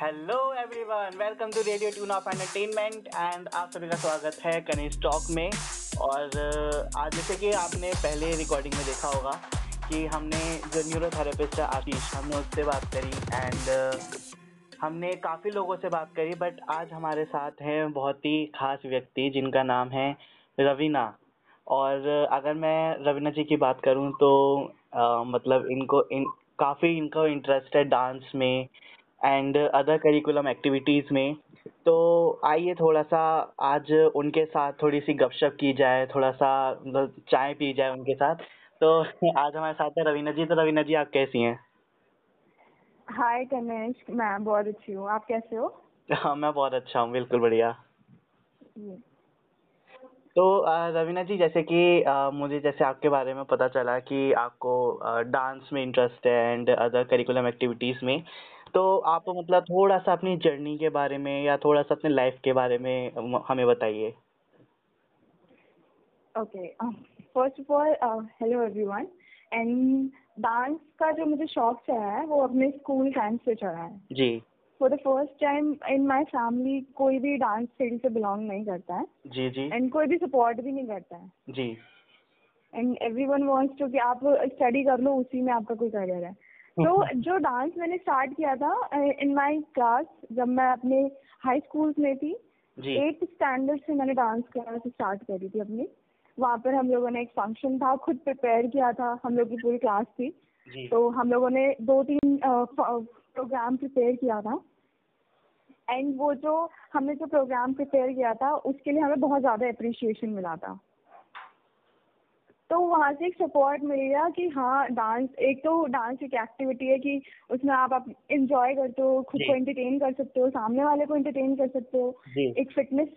Hello everyone welcome to radio tune of entertainment and आप सभी का स्वागत है कनीस टॉक में। और आज जैसे कि आपने पहले रिकॉर्डिंग में देखा होगा कि हमने जो न्यूरोथेरेपिस्ट है आशीष हमने उससे बात करी एंड हमने काफ़ी लोगों से बात करी बट आज हमारे साथ हैं बहुत ही खास व्यक्ति जिनका नाम है रवीना। और अगर मैं रवीना जी की बात करूँ तो आ, मतलब इनको इन काफ़ी इनको इंटरेस्ट है डांस में एंड अदर करिकुलम एक्टिविटीज़ में तो आइए थोड़ा सा आज उनके साथ थोड़ी सी गपशप की जाए थोड़ा सा मतलब चाय पी जाए उनके साथ। तो आज हमारे साथ है रवीना जी तो रवीना जी आप कैसी हैं? हाय कनेश मैं बहुत अच्छी हूँ। आप कैसे हो? हाँ मैं बहुत अच्छा हूँ बिल्कुल बढ़िया। तो रवीना जी जैसे कि मुझे जैसे आपके बारे में पता चला कि आपको डांस में इंटरेस्ट है एंड अदर करिकुलम एक्टिविटीज़ में। तो आप मतलब थोड़ा सा अपनी जर्नी के बारे में या थोड़ा सा अपने लाइफ के बारे में हमें बताइए। Okay first of all hello everyone and dance का जो मुझे शौक चढ़ा है वो अपने स्कूल टाइम से चढ़ा है। जी। For the first time in my family कोई भी डांस फ़ील्ड से बिलोंग नहीं करता है। जी जी। एंड कोई भी सपोर्ट भी नहीं करता है। जी। And everyone wants to कि आप स्टडी कर लो उसी में आपका कोई करियर है। तो जो डांस मैंने स्टार्ट किया था इन माय क्लास जब मैं अपने हाई स्कूल में थी जी। एट्थ स्टैंडर्ड से मैंने डांस करना स्टार्ट करी थी अपनी। वहाँ पर हम लोगों ने एक फ़ंक्शन था खुद प्रिपेयर किया था हम लोग की पूरी क्लास थी। तो हम लोगों ने दो तीन प्रोग्राम प्रिपेयर किया था। एंड वो जो हमने जो प्रोग्राम प्रिपेयर किया था उसके लिए हमें बहुत ज़्यादा अप्रिशिएशन मिला था। तो वहाँ से एक सपोर्ट मिल गया कि हाँ डांस एक तो डांस एक एक्टिविटी है कि उसमें आप आप इंजॉय करते हो खुद को एंटरटेन कर सकते हो सामने वाले को एंटरटेन कर सकते हो। एक फिटनेस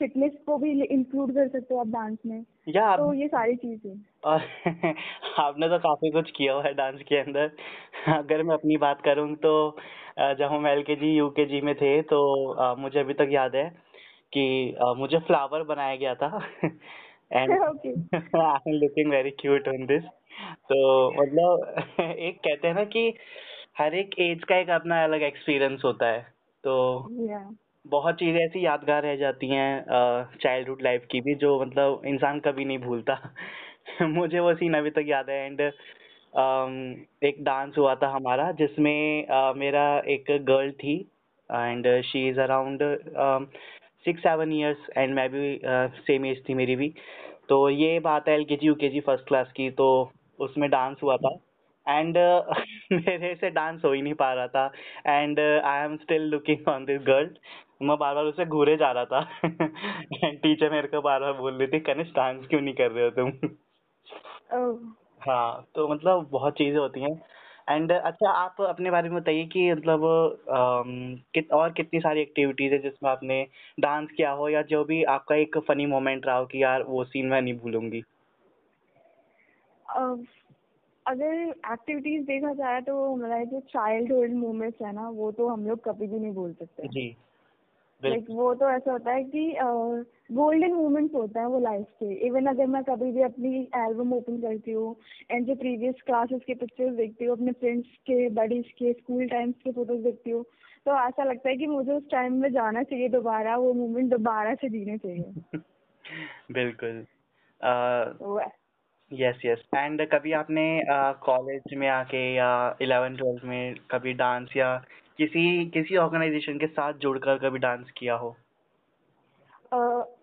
फिटनेस को भी इंक्लूड कर सकते हो आप डांस में। या तो ये सारी चीज़ें और आपने तो काफ़ी कुछ किया हुआ है डांस के अंदर। अगर मैं अपनी बात करूँ तो जब हम एल के जी यू के जी में थे तो मुझे अभी तक याद है कि मुझे फ्लावर बनाया गया था। And I am looking very cute on this तो मतलब एक कहते हैं ना कि हर एक एज का एक अपना अलग एक्सपीरियंस होता है। तो या बहुत चीज़ें ऐसी यादगार रह जाती हैं चाइल्डहुड लाइफ की भी जो मतलब इंसान कभी नहीं भूलता। मुझे वो सीन अभी तक याद है एंड एक डांस हुआ था हमारा जिसमें मेरा एक गर्ल थी and she is around six seven years and मैं भी सेम एज थी मेरी भी। तो ये बात है एल के जी यू के जी फ़र्स्ट क्लास की तो उसमें डांस हुआ था। एंड uh, मेरे से डांस हो ही नहीं पा रहा था। And I am still looking on this girl मैं बार बार उसे घूरे जा रहा था। एंड टीचर मेरे को बार बार बोल रही थी कनिष्ठ डांस क्यों नहीं कर रहे हो तुम? oh. हाँ तो मतलब बहुत चीज़ें होती हैं। एंड अच्छा आप अपने बारे में बताइए कि मतलब कित और कितनी सारी एक्टिविटीज़ है जिसमें आपने डांस किया हो या जो भी आपका एक फनी मोमेंट रहा हो कि यार वो सीन मैं नहीं भूलूँगी? अगर एक्टिविटीज़ देखा जाए तो मेरा जो चाइल्डहुड मोमेंट्स है ना वो तो हम लोग कभी भी नहीं भूल सकते। जी। लाइक वो तो ऐसा होता है कि गोल्डन मोमेंट्स होते हैं वो लाइफ के। इवन अगर मैं कभी भी अपनी एल्बम ओपन करती हूँ एंड जो प्रीवियस क्लासेस के पिक्चर्स देखती हूँ अपने फ्रेंड्स के बडीज के स्कूल टाइम्स के फ़ोटोज़ देखती हूँ तो ऐसा लगता है कि मुझे उस टाइम में जाना चाहिए दोबारा वो मोमेंट दोबारा से जीने चाहिए। बिल्कुल। यस यस एंड कभी आपने कॉलेज uh, में आके या इलेवन ट्वेल्थ में कभी डांस या किसी किसी ऑर्गेनाइजेशन के साथ जुड़कर कभी डांस किया हो?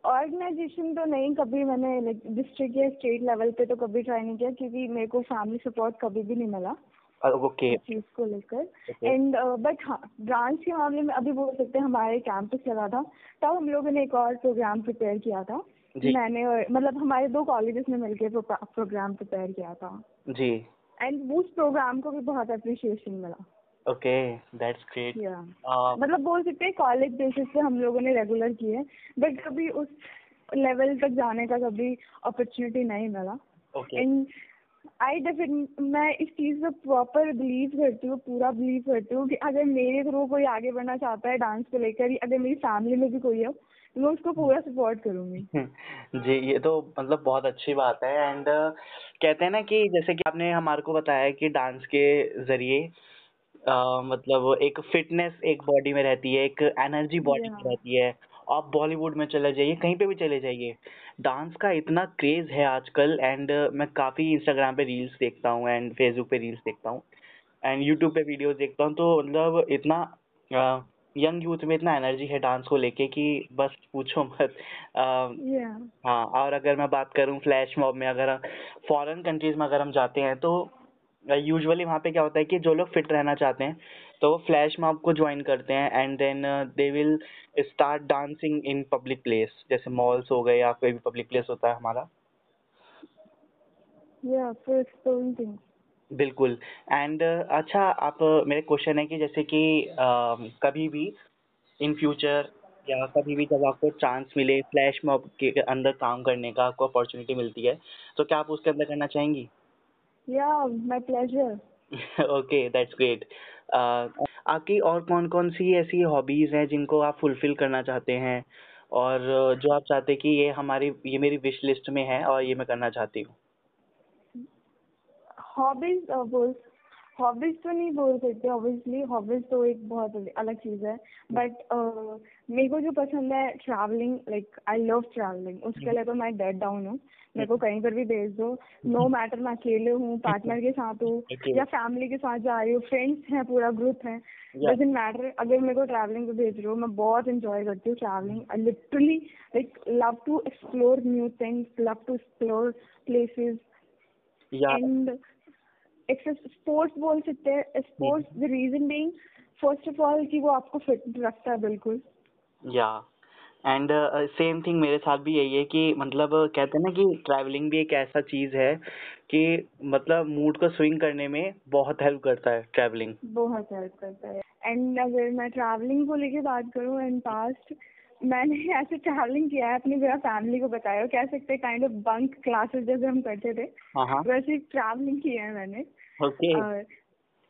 ऑर्गेनाइजेशन uh, तो नहीं कभी मैंने डिस्ट्रिक्ट या स्टेट लेवल पे तो कभी ट्राई नहीं किया क्योंकि मेरे को फैमिली सपोर्ट कभी भी नहीं मिला। ओके चीज़ को लेकर। एंड बट हाँ डांस के मामले में अभी बोल सकते हैं हमारे कैंपस लगा था। तब हम लोगों ने एक और प्रोग्राम प्रिपेयर किया था। जी। मैंने और मतलब हमारे दो कॉलेजेस ने मिलकर प्रोग्राम प्रिपेयर किया था। जी। एंड उस प्रोग्राम को भी बहुत अप्रिशिएशन मिला। ओके दैट्स ग्रेट मतलब बोल सकते हैं कॉलेज बेसिस पे हम लोगों ने रेगुलर किए बट कभी उस लेवल तक जाने का कभी अपॉर्चुनिटी नहीं मिला। ओके एंड आई डेफिनेट मैं इस चीज़ पे प्रॉपर बिलीव करती हूँ पूरा बिलीव करती हूँ कि अगर मेरे थ्रू कोई आगे बढ़ना चाहता है डांस को लेकर अगर मेरी फैमिली में भी कोई है तो मैं उसको पूरा सपोर्ट करूँगी। जी ये तो मतलब बहुत अच्छी बात है। एंड uh, कहते हैं ना कि जैसे कि आपने हमारे को बताया कि डांस के ज़रिए अ, मतलब एक फिटनेस एक बॉडी में रहती है, एक एनर्जी बॉडी में रहती है। आप बॉलीवुड में चले जाइए, कहीं पे भी चले जाइए, डांस का इतना क्रेज़ है आजकल एंड मैं काफ़ी इंस्टाग्राम पे रील्स देखता हूँ एंड फेसबुक पे रील्स देखता हूँ एंड यूट्यूब पे वीडियोज़ देखता हूँ, तो मतलब इतना यंग यूथ में इतना एनर्जी है डांस को लेके कि बस पूछो मत। हाँ, और अगर मैं बात करूँ फ्लैश मॉब में अगर फॉरेन कंट्रीज़ में अगर हम जाते हैं तो यूजुअली वहाँ पे क्या होता है कि जो लोग फिट रहना चाहते हैं, तो वो फ्लैश मॉब को ज्वाइन करते हैं and then they will start dancing in public place जैसे मॉल्स हो गए या कोई भी पब्लिक प्लेस होता है हमारा। या फॉर एक्सप्लोरिंग बिल्कुल एंड अच्छा आप मेरे क्वेश्चन है कि जैसे कि अ, कभी भी इन फ्यूचर या कभी भी जब आपको चांस मिले फ्लैश मॉब के अंदर काम करने का आपको अपॉर्चुनिटी मिलती है, तो क्या आप उसके अंदर करना चाहेंगी? Yeah my pleasure okay that's great आपकी और कौन-कौन सी ऐसी हॉबीज़ हैं जिनको आप फुलफ़िल करना चाहते हैं? और जो आप चाहते हैं कि ये हमारी ये मेरी विश लिस्ट में है और ये मैं करना चाहती हूँ? हॉबीज बोल हॉबीज तो नहीं बोल सकते ऑब्वियसली हॉबीज तो एक बहुत अलग चीज़ है। बट मेरे को जो पसंद है travelling like I love travelling उसके लिए तो मैं डेड डाउन हूँ। मेरे को कहीं पर भी भेज दो। नो मैटर मैं अकेले हूँ पार्टनर के साथ हूँ. या फैमिली के साथ जा रही हूँ फ्रेंड्स हैं पूरा ग्रुप है. डजेंट मैटर अगर मेरे को ट्रैवलिंग पे भेज रहे हो मैं बहुत इंजॉय करती हूँ travelling I literally like love to explore new things love to explore places and sports बोल सकते हैं। Sports the reason being first of all कि वो आपको फिट रखता है बिल्कुल। या एंड सेम थिंग मेरे साथ भी यही है कि मतलब कहते हैं ना कि ट्रैवलिंग भी एक ऐसा चीज़ है कि मतलब मूड को स्विंग करने में बहुत हेल्प करता है ट्रैवलिंग। बहुत हेल्प करता है. एंड अगर मैं ट्रैवलिंग को लेके बात करूँ इन पास्ट मैंने ऐसे ट्रैवलिंग किया है अपनी मेरा फैमिली को बताया कह सकते हैं काइंड ऑफ़ बंक क्लासेस जैसे हम करते थे. हाँ, हाँ। वैसे ट्रैवलिंग किया है मैंने. और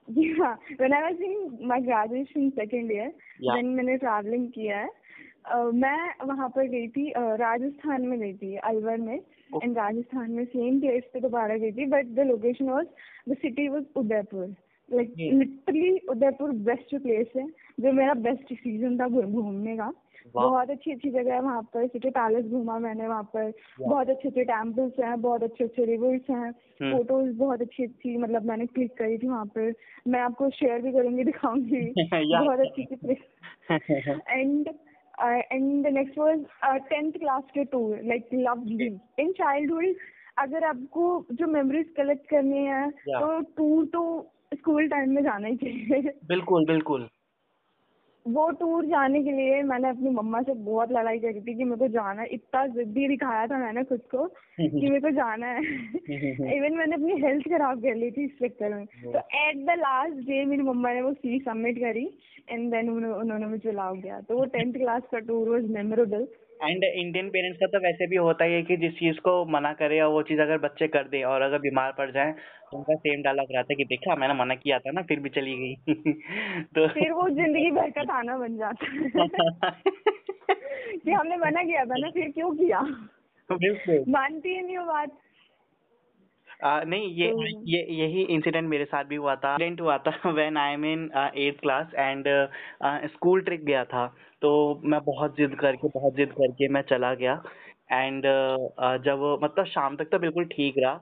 जी हाँ when I was in my graduation second year then मैंने ट्रैवलिंग किया है. मैं वहाँ पर गई थी राजस्थान में गई थी अलवर में। एंड राजस्थान में सेम प्लेस पे दोबारा गई थी but the location was the city was Udaipur. Like. Literally Udaipur best place है जो मेरा बेस्ट सीज़न था घूमने का। बहुत अच्छी अच्छी जगह है वहाँ पर सिटी पैलेस घूमा मैंने वहाँ पर। बहुत अच्छे अच्छे टेम्पल्स हैं बहुत अच्छे अच्छे रिवर्स हैं। हम्म। फ़ोटोज़ बहुत अच्छी अच्छी मतलब मैंने क्लिक करी थी वहाँ पर। मैं आपको शेयर भी करूँगी दिखाऊँगी। बहुत अच्छी अच्छी place and the next was tenth class के tour like love in childhood अगर आपको जो मेमोरीज कलेक्ट करनी है Yeah. तो टूर तो स्कूल टाइम में जाना ही चाहिए बिल्कुल, बिल्कुल। वो टूर जाने के लिए मैंने अपनी मम्मा से बहुत लड़ाई करी थी कि मेरे को जाना है। इतना जिद्दी दिखाया था मैंने खुद को कि मेरे को जाना है। इवन मैंने अपनी हेल्थ खराब कर ली थी इस चक्कर में। तो एट द लास्ट डे मेरी मम्मा ने वो सी सबमिट करी एंड देन उन्होंने मुझे लाओ गया तो वो टेंथ क्लास का tour was memorable and Indian parents का तो वैसे भी होता ही है कि जिस चीज़ को मना करे और वो चीज़ अगर बच्चे कर दे और अगर बीमार पड़ जाए तो उनका सेम डायलॉग रहता है कि देखा मैंने मना किया था ना फिर भी चली गई। तो फिर वो ज़िंदगी भर का ताना बन जाता है। कि हमने मना किया था ना फिर क्यों किया? मानती है नहीं वो बात? आ, नहीं ये तो- ये यही इंसिडेंट मेरे साथ भी हुआ था। इंसिडेंट हुआ था when I am in eighth class and school trip गया था। तो मैं बहुत जिद करके बहुत जिद करके मैं चला गया। एंड uh, जब मतलब शाम तक तो बिल्कुल ठीक रहा।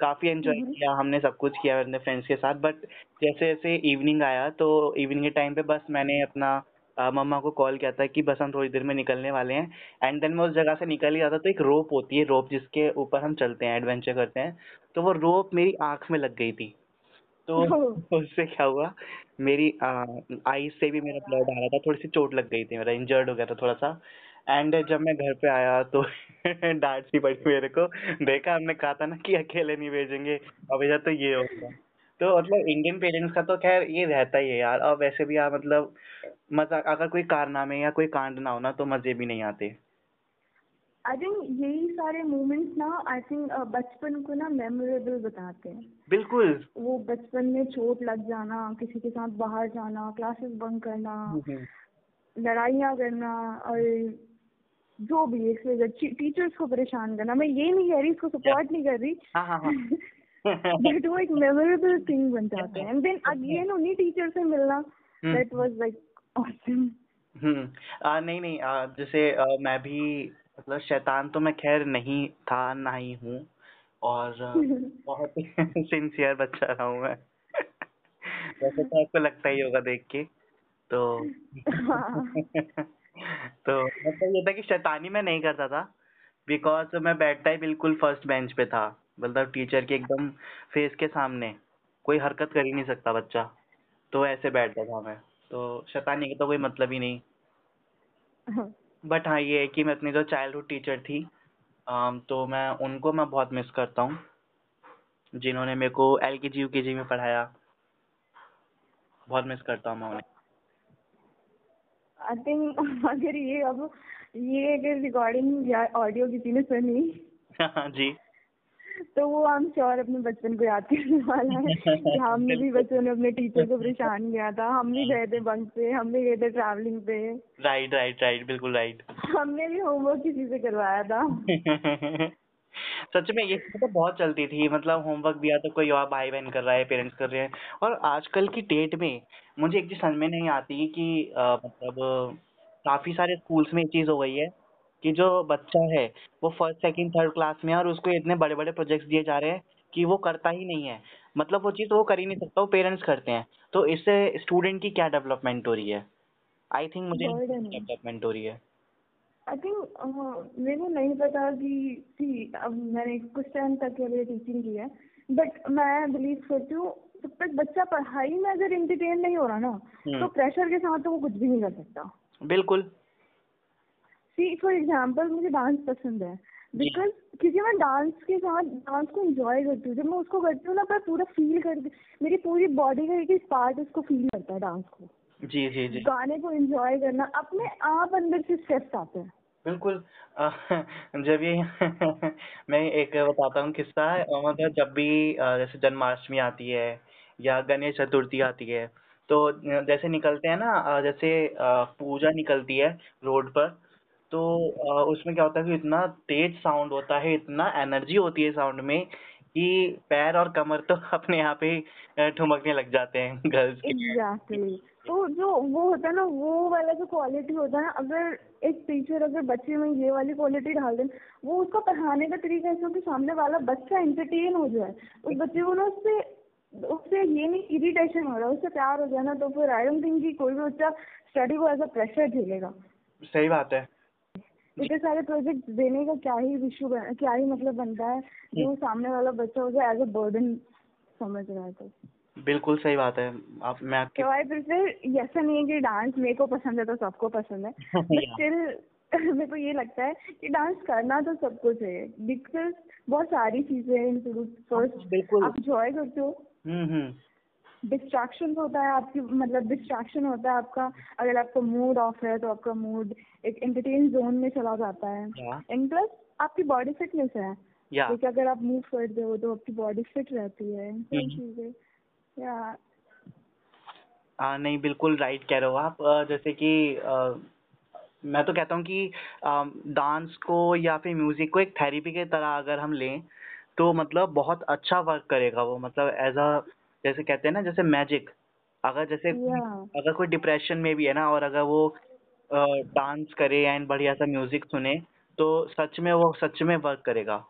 काफ़ी एंजॉय हम्म। किया हमने सब कुछ किया अपने फ्रेंड्स के साथ। बट जैसे जैसे इवनिंग आया तो इवनिंग के टाइम पे बस मैंने अपना मम्मा को कॉल किया था कि बस हम थोड़ी देर में निकलने वाले हैं। एंड देन मैं उस जगह से निकल ही था तो एक रोप होती है रोप जिसके ऊपर हम चलते हैं एडवेंचर करते हैं। तो वो रोप मेरी आँख में लग गई थी। तो उससे क्या हुआ मेरी आई से भी मेरा ब्लड आ रहा था थोड़ी सी चोट लग गई थी मेरा इंजर्ड हो गया था थोड़ा सा। एंड जब मैं घर पे आया तो डांट सी पड़ी मेरे को। देखा हमने कहा था ना कि अकेले नहीं भेजेंगे अब इधर तो ये होगा तो मतलब इंडियन पेरेंट्स का तो खैर ये रहता ही है यार और वैसे भी यार मतलब मज़ा अगर कोई कारनामे या कोई कांड ना हो ना तो मज़े भी नहीं आते। आई थिंक यही सारे मोमेंट्स ना आई थिंक बचपन को ना मेमोरेबल बताते हैं। बिल्कुल। वो बचपन में चोट लग जाना किसी के साथ बाहर जाना क्लासेस बंक करना लड़ाइयाँ करना और जो भी एक टीचर्स को परेशान करना। मैं ये नहीं कह रही इसको सपोर्ट नहीं कर रही। हाँ हाँ हाँ। दैट वो एक मेमोरेबल थिंग बन जाते हैं। एंड देन अगेन उन्हीं टीचर से मिलना। That was like awesome hmm. नहीं नहीं आ, जैसे आ, मैं भी मतलब शैतान तो मैं खैर नहीं था ना ही हूँ। और बहुत ही सिंसियर बच्चा रहा हूँ मैं। वैसे तो आपको लगता ही होगा देख के तो। तो मतलब ये था कि शैतानी मैं नहीं करता था। बिकॉज़ मैं बैठता ही बिल्कुल फ़र्स्ट बेंच पे था। मतलब टीचर के एकदम फेस के सामने। कोई हरकत कर ही नहीं सकता बच्चा। तो ऐसे बैठता था मैं। तो शैतानी का तो कोई मतलब ही नहीं। बट हाँ ये है कि मैं अपनी जो चाइल्डहुड टीचर थी तो मैं उनको मैं बहुत मिस करता हूँ जिन्होंने मेरे को एल के जी यू के जी में पढ़ाया। बहुत मिस करता हूँ मैं उन्हें। आई थिंक अगर ये अब ये अगर रिकॉर्डिंग या ऑडियो किसी ने सुनी। जी। तो वो आई एम श्योर अपने बचपन को याद करने वाला है कि हमने भी बचपन में अपने टीचर को परेशान किया था। हम भी गए थे बंक पे हम भी गए थे ट्रैवलिंग पे। राइट राइट राइट बिल्कुल राइट हमने भी होमवर्क किसी से करवाया था। सच में ये तो बहुत चलती थी। मतलब होमवर्क दिया तो कोई और भाई बहन कर रहा है पेरेंट्स कर रहे हैं। और आजकल की डेट में मुझे एक चीज़ समझ में नहीं आती कि मतलब काफ़ी सारे स्कूल्स में ये चीज़ हो गई है। कि जो बच्चा है वो फ़र्स्ट सेकंड थर्ड क्लास में है और उसको इतने बड़े बड़े प्रोजेक्ट्स दिए जा रहे हैं कि वो करता ही नहीं है। मतलब वो चीज़ वो कर ही नहीं सकता वो पेरेंट्स करते हैं। तो इससे स्टूडेंट की क्या डेवलपमेंट हो रही है? आई थिंक मुझे डेवलपमेंट हो। रही है। आई थिंक मेरे को नहीं पता कि थी अब मैंने कुछ टाइम तक के लिए टीचिंग की है बट मैं बिलीव करती हूँ जब तक बच्चा पढ़ाई में अगर इंटरटेन नहीं हो रहा ना हम्म। तो प्रेशर के साथ तो वो कुछ भी नहीं कर सकता। बिल्कुल। सी फॉर एग्ज़ाम्पल मुझे डांस पसंद है। बिकॉज़ क्योंकि मैं डांस के साथ डांस को एंजॉय करती हूँ। जब मैं उसको करती हूँ ना मैं पूरा फील करती मेरी पूरी बॉडी का एक एक पार्ट उसको फील करता है डांस को। जी जी जी। गाने को एंजॉय करना अपने आप अंदर से स्टेप्स आते हैं। बिल्कुल। जब ये मैं एक बताता हूँ किस्सा है। मतलब जब भी जैसे जन्माष्टमी आती है या गणेश चतुर्थी आती है तो जैसे निकलते हैं ना जैसे पूजा निकलती है रोड पर तो अ, उसमें क्या होता है कि इतना तेज साउंड होता है इतना एनर्जी होती है साउंड में कि पैर और कमर तो अपने आप ही अ, ठुमकने लग जाते हैं गर्ल्स के एग्जैक्टली तो जो वो होता है ना वो वाला जो क्वालिटी होता है ना अगर एक टीचर अगर बच्चे में ये वाली क्वालिटी डाल दें वो उसको पढ़ाने का तरीका ऐसा हो कि सामने वाला बच्चा एंटरटेन हो जाए। उस बच्चे को ना उससे उससे ये नहीं इरिटेशन हो रहा है उससे प्यार हो जाए ना तो फिर आई डोंट थिंक कि कोई भी बच्चा स्टडी को एज अ प्रेशर झेलेगा। सही बात है। इतने सारे प्रोजेक्ट देने का क्या ही इशू क्या ही मतलब बनता है जो सामने वाला बच्चा उसे एज अ बर्डन समझ रहा है तो। बिल्कुल सही बात है। आप मैं आपकी तो आई प्रिफर ऐसा नहीं है कि डांस मेरे को पसंद है तो सबको पसंद है। बट स्टिल मेरे को ये लगता है कि डांस करना तो सबको चाहिए बिकॉज़ बहुत सारी चीज़ें इंक्लूड फ़र्स्ट आप इंजॉय करते हो। हम्म हम्म। डिस्ट्रैक्शन होता है आपकी मतलब डिस्ट्रैक्शन होता है आपका अगर आपका मूड ऑफ़ है तो आपका मूड एक एंटरटेन जोन में चला जाता है। एंड प्लस आपकी बॉडी फिटनेस है। क्योंकि अगर आप मूव करते हो तो आपकी बॉडी फिट रहती है। हम्म। चीज़ें। या हाँ नहीं बिल्कुल राइट कह रहे हो आप। जैसे कि मैं तो कहता हूँ कि डांस को या फिर म्यूज़िक को एक थेरेपी की तरह अगर हम लें तो मतलब बहुत अच्छा वर्क करेगा वो। मतलब एज अ जैसे कहते हैं ना जैसे मैजिक अगर जैसे yeah. अगर कोई डिप्रेशन में भी है ना और अगर वो डांस करे एंड बढ़िया सा म्यूज़िक सुने तो सच में वो सच में वर्क करेगा.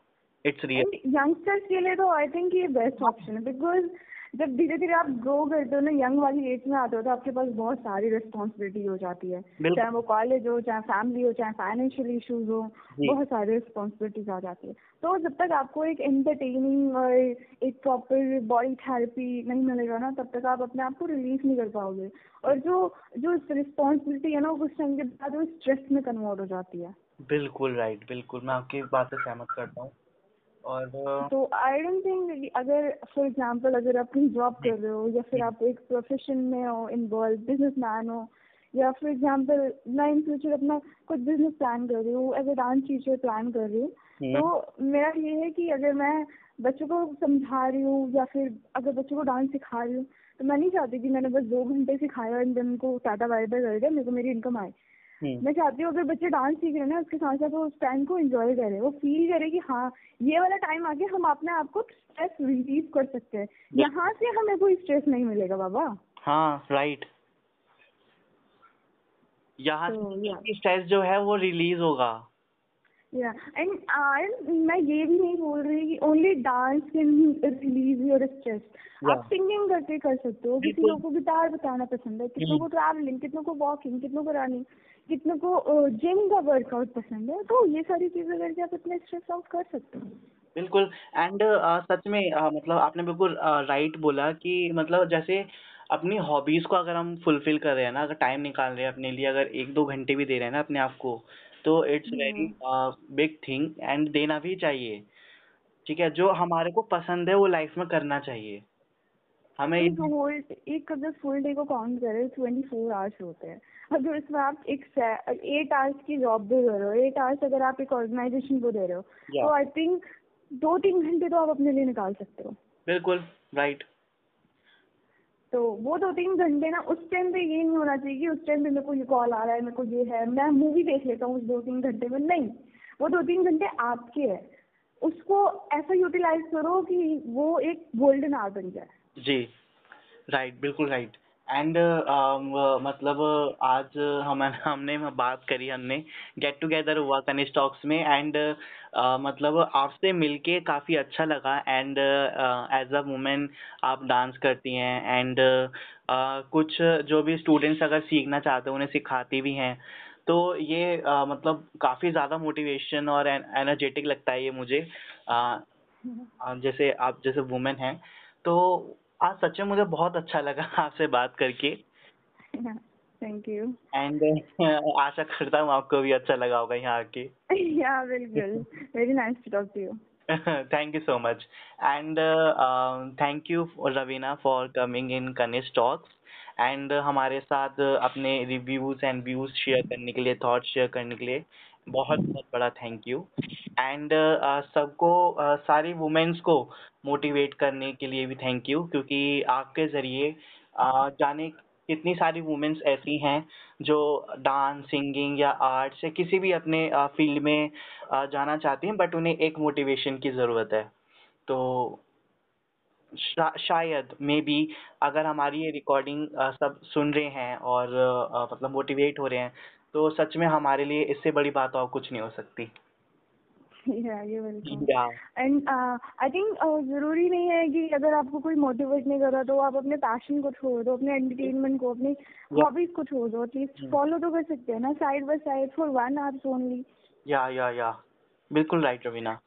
इट्स रियल यंगस्टर्स के लिए तो आई थिंक ये बेस्ट ऑप्शन है बिकॉज़ जब धीरे धीरे आप ग्रो करते हो ना यंग वाली एज में आते हो तो आपके पास बहुत सारी रिस्पॉन्सिबिलिटी हो जाती है। चाहे वो कॉलेज हो चाहे फैमिली हो चाहे फाइनेंशियल इश्यूज़ हो बहुत सारी रिस्पॉन्सिबिलिटीज आ जाती है। तो जब तक आपको एक एंटरटेनिंग और एक प्रॉपर बॉडी थेरेपी नहीं मिलेगा ना तब तक आप अपने आप को रिलीज़ नहीं कर पाओगे। और जो जो रिस्पॉन्सिबिलिटी है ना कुछ टाइम के बाद वो स्ट्रेस में कन्वर्ट हो जाती है। बिल्कुल राइट बिल्कुल। मैं आपकी बात से सहमत करता हूँ। और तो आई डोंट थिंक अगर फॉर एग्जांपल अगर आप कहीं जॉब कर रहे हो या फिर आप एक प्रोफेशन में हो इन्वॉल्व बिज़नेस मैन हो या फॉर एग्जांपल मैं इन फ्यूचर अपना कुछ बिज़नेस प्लान कर रही हूँ as a dance teacher plan कर रही हूँ हम्म। तो मेरा ये है कि अगर मैं बच्चों को समझा रही हूँ या फिर अगर बच्चों को डांस सिखा रही हूँ तो मैं नहीं चाहती कि मैंने बस दो घंटे सिखाया और then उनको टाटा बाय बाय कर दिया मेरे को मेरी इनकम आए मैं चाहती हूँ अगर बच्चे डांस सीख रहे हैं ना उसके साथ साथ वो उस टाइम को एंजॉय करे। वो फील करे कि हाँ ये वाला टाइम आके हम अपने आप को स्ट्रेस रिलीज़ कर सकते हैं। यहाँ से हमें कोई स्ट्रेस नहीं मिलेगा बाबा। हाँ राइट यहाँ स्ट्रेस जो है वो रिलीज़ होगा। या एंड एंड मैं ये भी नहीं बोल रही कि only dance can release your stress आप सिंगिंग करके कर सकते हो। किसी लोगों को गिटार बताना पसंद है कितनों को ट्रैवलिंग कितनों को वॉकिंग कितनों को रनिंग कितनों को जिम का वर्कआउट पसंद है? तो ये सारी चीज़ें करके आप अपना स्ट्रेस आउट कर सकते हो। बिल्कुल। एंड uh, सच में uh, मतलब आपने बिल्कुल राइट uh, right बोला कि मतलब जैसे अपनी हॉबीज को अगर हम फुलफिल कर रहे हैं ना अगर टाइम निकाल रहे हैं अपने लिए अगर एक दो घंटे भी दे रहे हैं ना अपने आप को तो it's very big thing and देना भी चाहिए। ठीक है? जो हमारे को पसंद है वो लाइफ में करना चाहिए। हमें एक होल एक अगर फुल डे को काउंट करें ट्वेंटी फोर आवर्स होते हैं। अगर उसमें आप एक एट आवर्स की जॉब भी कर रहे हो एट आवर्स अगर आप एक ऑर्गेनाइजेशन को दे रहे हो तो आई थिंक दो तीन घंटे तो आप अपने लिए निकाल सकते हो। बिल्कुल राइट तो वो दो तीन घंटे ना उस टाइम पे ये नहीं होना चाहिए कि उस टाइम पे मेरे को ये कॉल आ रहा है मेरे को ये है मैं मूवी देख लेता हूँ उस दो तीन घंटे में। नहीं वो दो तीन घंटे आपके है। उसको ऐसा यूटिलाइज करो कि वो एक गोल्डन आवर बन जाए। जी राइट बिल्कुल राइट एंड uh, मतलब आज हम हमने बात करी हमने गेट टुगेदर हुआ कनिष्ठ टॉक्स में एंड uh, मतलब आपसे मिलके काफ़ी अच्छा लगा एंड एज अ वुमेन आप डांस करती हैं एंड uh, कुछ जो भी स्टूडेंट्स अगर सीखना चाहते हैं उन्हें सिखाती भी हैं तो ये uh, मतलब काफ़ी ज़्यादा मोटिवेशन और एनर्जेटिक लगता है ये मुझे uh, जैसे आप जैसे वुमेन हैं तो आज सच में मुझे बहुत अच्छा लगा आपसे बात करके। थैंक यू एंड आशा करता हूँ आपको भी अच्छा लगा होगा यहाँ आके। या बिल्कुल। Very nice to talk to you thank you so much and thank you Raveena for coming in Kanishth talks and हमारे साथ अपने रिव्यूज़ एंड व्यूज़ शेयर करने के लिए थॉट शेयर करने के लिए बहुत बहुत बड़ा थैंक यू एंड सबको uh, सारी वुमेन्स को मोटिवेट करने के लिए भी थैंक यू क्योंकि आपके ज़रिए जाने कितनी सारी वुमेन्स ऐसी हैं जो डांस सिंगिंग या आर्ट्स या किसी भी अपने फ़ील्ड में जाना चाहती हैं बट उन्हें एक मोटिवेशन की ज़रूरत है। तो शा, शायद मे बी अगर हमारी ये रिकॉर्डिंग सब सुन रहे हैं और मतलब मोटिवेट हो रहे हैं तो सच में हमारे लिए इससे बड़ी बात और कुछ नहीं हो सकती। एंड आई थिंक ज़रूरी नहीं है कि अगर आपको कोई मोटिवेट नहीं कर रहा तो आप अपने पैशन को छोड़ दो अपने एंटरटेनमेंट को अपनी हॉबीज को छोड़ दो एटलीस्ट फॉलो तो कर सकते हैं ना side by side for one hours only या या या बिल्कुल राइट रवीना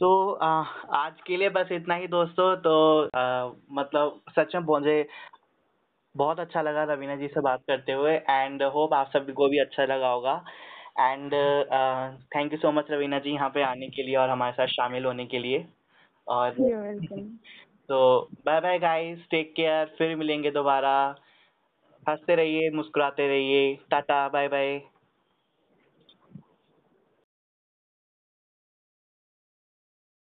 तो आज के लिए बस इतना ही दोस्तों तो आ, मतलब सच में मुझे बहुत अच्छा लगा रवीना जी से बात करते हुए एंड होप आप सभी को भी अच्छा लगा होगा। And thank you so much Raveena ji यहाँ पे आने के लिए और हमारे साथ शामिल होने के लिए। और तो bye bye guys take care फिर मिलेंगे दोबारा। हँसते रहिए मुस्कुराते रहिए। Tata bye bye